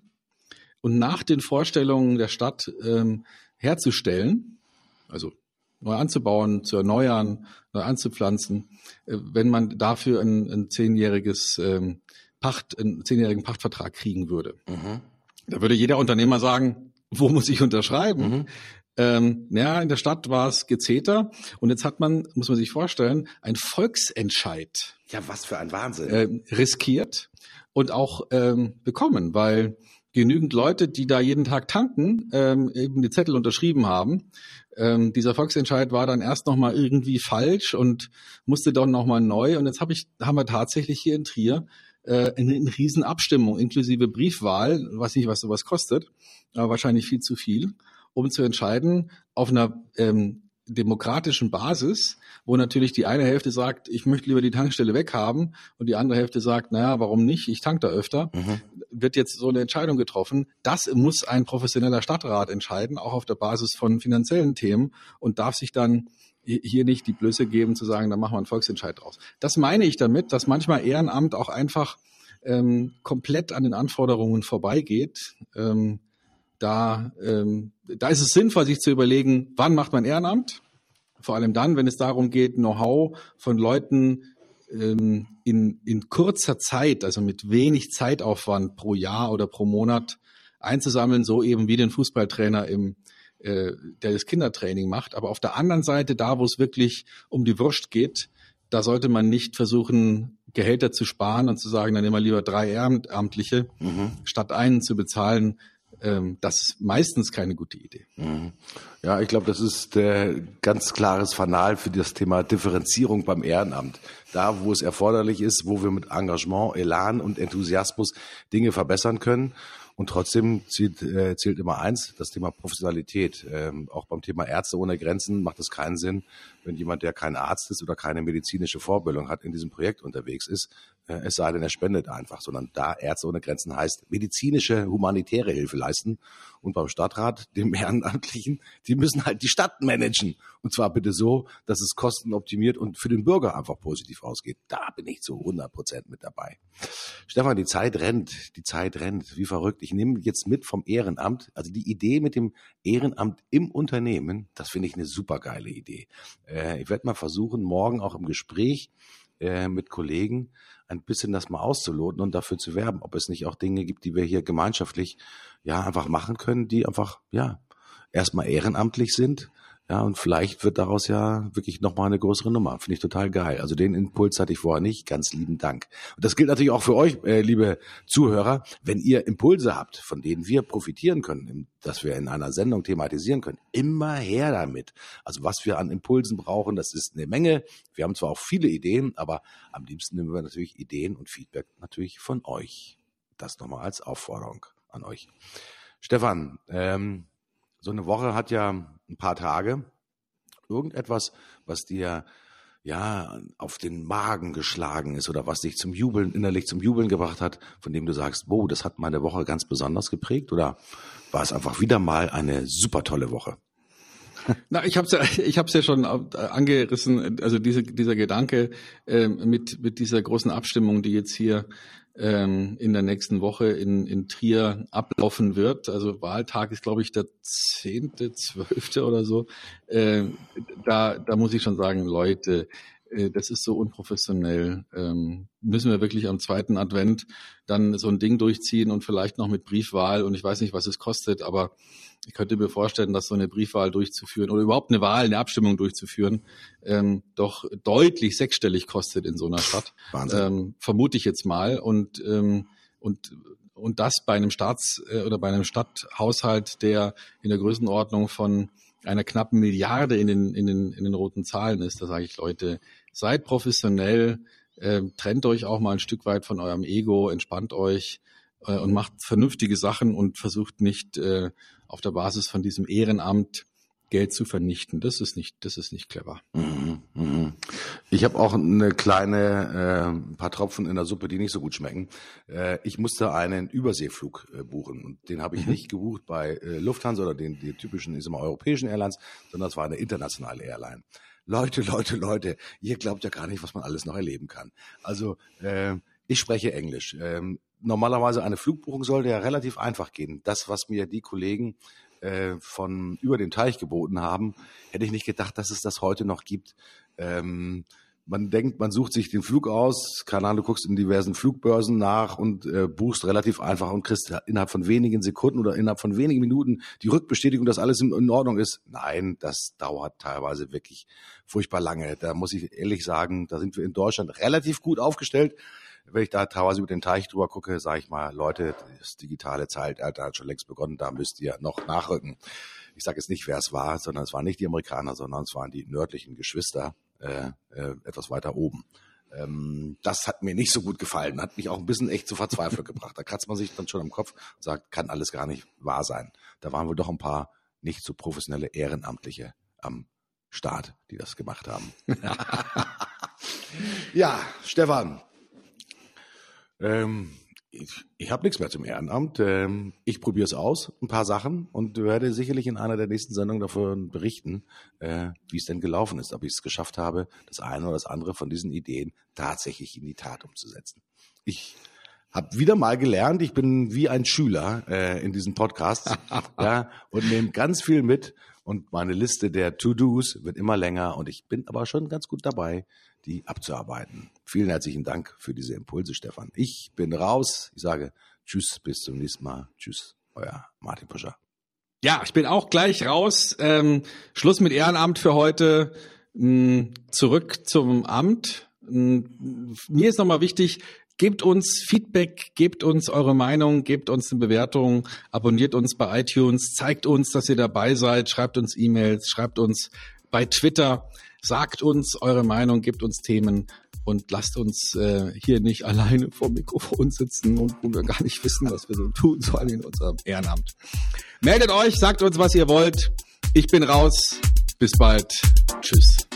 und nach den Vorstellungen der Stadt ähm, herzustellen also neu anzubauen, zu erneuern, neu anzupflanzen, äh, wenn man dafür ein, ein zehnjähriges ähm, Pacht, einen zehnjährigen Pachtvertrag kriegen würde. Mhm. Da würde jeder Unternehmer sagen, wo muss ich unterschreiben? Mhm. Ähm, ja, in der Stadt war es Gezeter und jetzt hat man, muss man sich vorstellen, ein Volksentscheid. Ja, was für ein Wahnsinn. Äh, riskiert und auch ähm, bekommen, weil genügend Leute, die da jeden Tag tanken, ähm, eben die Zettel unterschrieben haben. Ähm, dieser Volksentscheid war dann erst nochmal irgendwie falsch und musste dann nochmal neu. Und jetzt hab ich, haben wir tatsächlich hier in Trier äh, eine, eine Riesenabstimmung inklusive Briefwahl, weiß nicht, was sowas kostet, aber wahrscheinlich viel zu viel, um zu entscheiden, auf einer ähm, demokratischen Basis, wo natürlich die eine Hälfte sagt, ich möchte lieber die Tankstelle weghaben und die andere Hälfte sagt, naja, warum nicht? Ich tank da öfter. Mhm. Wird jetzt so eine Entscheidung getroffen. Das muss ein professioneller Stadtrat entscheiden, auch auf der Basis von finanziellen Themen und darf sich dann hier nicht die Blöße geben zu sagen, da machen wir einen Volksentscheid draus. Das meine ich damit, dass manchmal Ehrenamt auch einfach ähm, komplett an den Anforderungen vorbeigeht. Ähm, da, ähm, da ist es sinnvoll, sich zu überlegen, wann macht man Ehrenamt? Vor allem dann, wenn es darum geht, Know-how von Leuten ähm, in, in kurzer Zeit, also mit wenig Zeitaufwand pro Jahr oder pro Monat einzusammeln, so eben wie den Fußballtrainer im äh, der das Kindertraining macht. Aber auf der anderen Seite, da wo es wirklich um die Wurst geht, da sollte man nicht versuchen, Gehälter zu sparen und zu sagen, dann nehmen wir lieber drei Ehrenamtliche, mhm. statt einen zu bezahlen, ähm, das ist meistens keine gute Idee. Mhm. Ja, ich glaube, das ist äh, ganz klares Fanal für das Thema Differenzierung beim Ehrenamt. Da, wo es erforderlich ist, wo wir mit Engagement, Elan und Enthusiasmus Dinge verbessern können. Und trotzdem zählt, äh, zählt immer eins, das Thema Professionalität. Ähm, auch beim Thema Ärzte ohne Grenzen macht es keinen Sinn, wenn jemand, der kein Arzt ist oder keine medizinische Vorbildung hat, in diesem Projekt unterwegs ist, äh, es sei denn, er spendet einfach, sondern da Ärzte ohne Grenzen heißt, medizinische, humanitäre Hilfe leisten. Und beim Stadtrat, dem Ehrenamtlichen, die müssen halt die Stadt managen. Und zwar bitte so, dass es kostenoptimiert und für den Bürger einfach positiv ausgeht. Da bin ich zu 100 Prozent mit dabei. Stefan, die Zeit rennt, die Zeit rennt, wie verrückt. Ich nehme jetzt mit vom Ehrenamt, also die Idee mit dem Ehrenamt im Unternehmen, das finde ich eine super geile Idee. Äh, ich werde mal versuchen, morgen auch im Gespräch äh, mit Kollegen ein bisschen das mal auszuloten und dafür zu werben, ob es nicht auch Dinge gibt, die wir hier gemeinschaftlich ja einfach machen können, die einfach ja erstmal ehrenamtlich sind, ja, und vielleicht wird daraus ja wirklich nochmal eine größere Nummer. Finde ich total geil. Also den Impuls hatte ich vorher nicht. Ganz lieben Dank. Und das gilt natürlich auch für euch, äh, liebe Zuhörer. Wenn ihr Impulse habt, von denen wir profitieren können, dass wir in einer Sendung thematisieren können, immer her damit. Also was wir an Impulsen brauchen, das ist eine Menge. Wir haben zwar auch viele Ideen, aber am liebsten nehmen wir natürlich Ideen und Feedback natürlich von euch. Das nochmal als Aufforderung an euch. Stefan, ähm, so eine Woche hat ja ein paar Tage. Irgendetwas, was dir ja auf den Magen geschlagen ist oder was dich zum Jubeln, innerlich zum Jubeln gebracht hat, von dem du sagst, wow, das hat meine Woche ganz besonders geprägt oder war es einfach wieder mal eine super tolle Woche? [LAUGHS] Na, ich habe ja, ich hab's ja schon äh, angerissen, also diese, dieser Gedanke äh, mit, mit dieser großen Abstimmung, die jetzt hier ähm, in der nächsten Woche in, in Trier ablaufen wird. Also Wahltag ist, glaube ich, der zehnte, zwölfte oder so. Äh, da, da muss ich schon sagen, Leute, das ist so unprofessionell. Ähm, müssen wir wirklich am zweiten Advent dann so ein Ding durchziehen und vielleicht noch mit Briefwahl und ich weiß nicht, was es kostet, aber ich könnte mir vorstellen, dass so eine Briefwahl durchzuführen oder überhaupt eine Wahl, eine Abstimmung durchzuführen, ähm, doch deutlich sechsstellig kostet in so einer Stadt. Wahnsinn. Ähm, vermute ich jetzt mal. Und, ähm, und, und das bei einem Staats- äh, oder bei einem Stadthaushalt, der in der Größenordnung von einer knappen Milliarde in den, in den, in den roten Zahlen ist, da sage ich, Leute, seid professionell, äh, trennt euch auch mal ein Stück weit von eurem Ego, entspannt euch äh, und macht vernünftige Sachen und versucht nicht äh, auf der Basis von diesem Ehrenamt Geld zu vernichten. Das ist nicht, das ist nicht clever. Mhm, mhm. Ich habe auch eine kleine, äh, ein paar Tropfen in der Suppe, die nicht so gut schmecken. Äh, ich musste einen Überseeflug äh, buchen und den habe ich mhm. nicht gebucht bei äh, Lufthansa oder den die typischen, ist immer europäischen Airlines, sondern es war eine internationale Airline. Leute, Leute, Leute, ihr glaubt ja gar nicht, was man alles noch erleben kann. Also äh, ich spreche Englisch. Ähm, normalerweise eine Flugbuchung sollte ja relativ einfach gehen. Das, was mir die Kollegen äh, von über den Teich geboten haben, hätte ich nicht gedacht, dass es das heute noch gibt. Ähm, man denkt, man sucht sich den Flug aus, keine Ahnung, du guckst in diversen Flugbörsen nach und äh, buchst relativ einfach und kriegst innerhalb von wenigen Sekunden oder innerhalb von wenigen Minuten die Rückbestätigung, dass alles in, in Ordnung ist. Nein, das dauert teilweise wirklich furchtbar lange. Da muss ich ehrlich sagen, da sind wir in Deutschland relativ gut aufgestellt wenn ich da teilweise über den Teich drüber gucke, sage ich mal, Leute, das digitale Zeitalter hat schon längst begonnen, da müsst ihr noch nachrücken. Ich sage jetzt nicht, wer es war, sondern es waren nicht die Amerikaner, sondern es waren die nördlichen Geschwister äh, äh, etwas weiter oben. Ähm, das hat mir nicht so gut gefallen, hat mich auch ein bisschen echt zu Verzweiflung [LAUGHS] gebracht. Da kratzt man sich dann schon am Kopf und sagt, kann alles gar nicht wahr sein. Da waren wohl doch ein paar nicht so professionelle Ehrenamtliche am Start, die das gemacht haben. [LAUGHS] [LAUGHS] ja, Stefan, ähm, ich, ich habe nichts mehr zum Ehrenamt. Ähm, ich probiere es aus, ein paar Sachen und werde sicherlich in einer der nächsten Sendungen davon berichten, äh, wie es denn gelaufen ist, ob ich es geschafft habe, das eine oder das andere von diesen Ideen tatsächlich in die Tat umzusetzen. Ich habe wieder mal gelernt, ich bin wie ein Schüler äh, in diesem Podcast [LAUGHS] ja, und nehme ganz viel mit und meine Liste der To-Dos wird immer länger und ich bin aber schon ganz gut dabei, die abzuarbeiten. Vielen herzlichen Dank für diese Impulse, Stefan. Ich bin raus. Ich sage Tschüss, bis zum nächsten Mal. Tschüss, euer Martin Puscher. Ja, ich bin auch gleich raus. Ähm, Schluss mit Ehrenamt für heute. Hm, zurück zum Amt. Hm, mir ist nochmal wichtig, Gebt uns Feedback, gebt uns eure Meinung, gebt uns eine Bewertung, abonniert uns bei iTunes, zeigt uns, dass ihr dabei seid, schreibt uns E-Mails, schreibt uns bei Twitter, sagt uns eure Meinung, gebt uns Themen und lasst uns äh, hier nicht alleine vor Mikrofon sitzen und wo wir gar nicht wissen, was wir so tun sollen in unserem Ehrenamt. Meldet euch, sagt uns, was ihr wollt. Ich bin raus. Bis bald. Tschüss.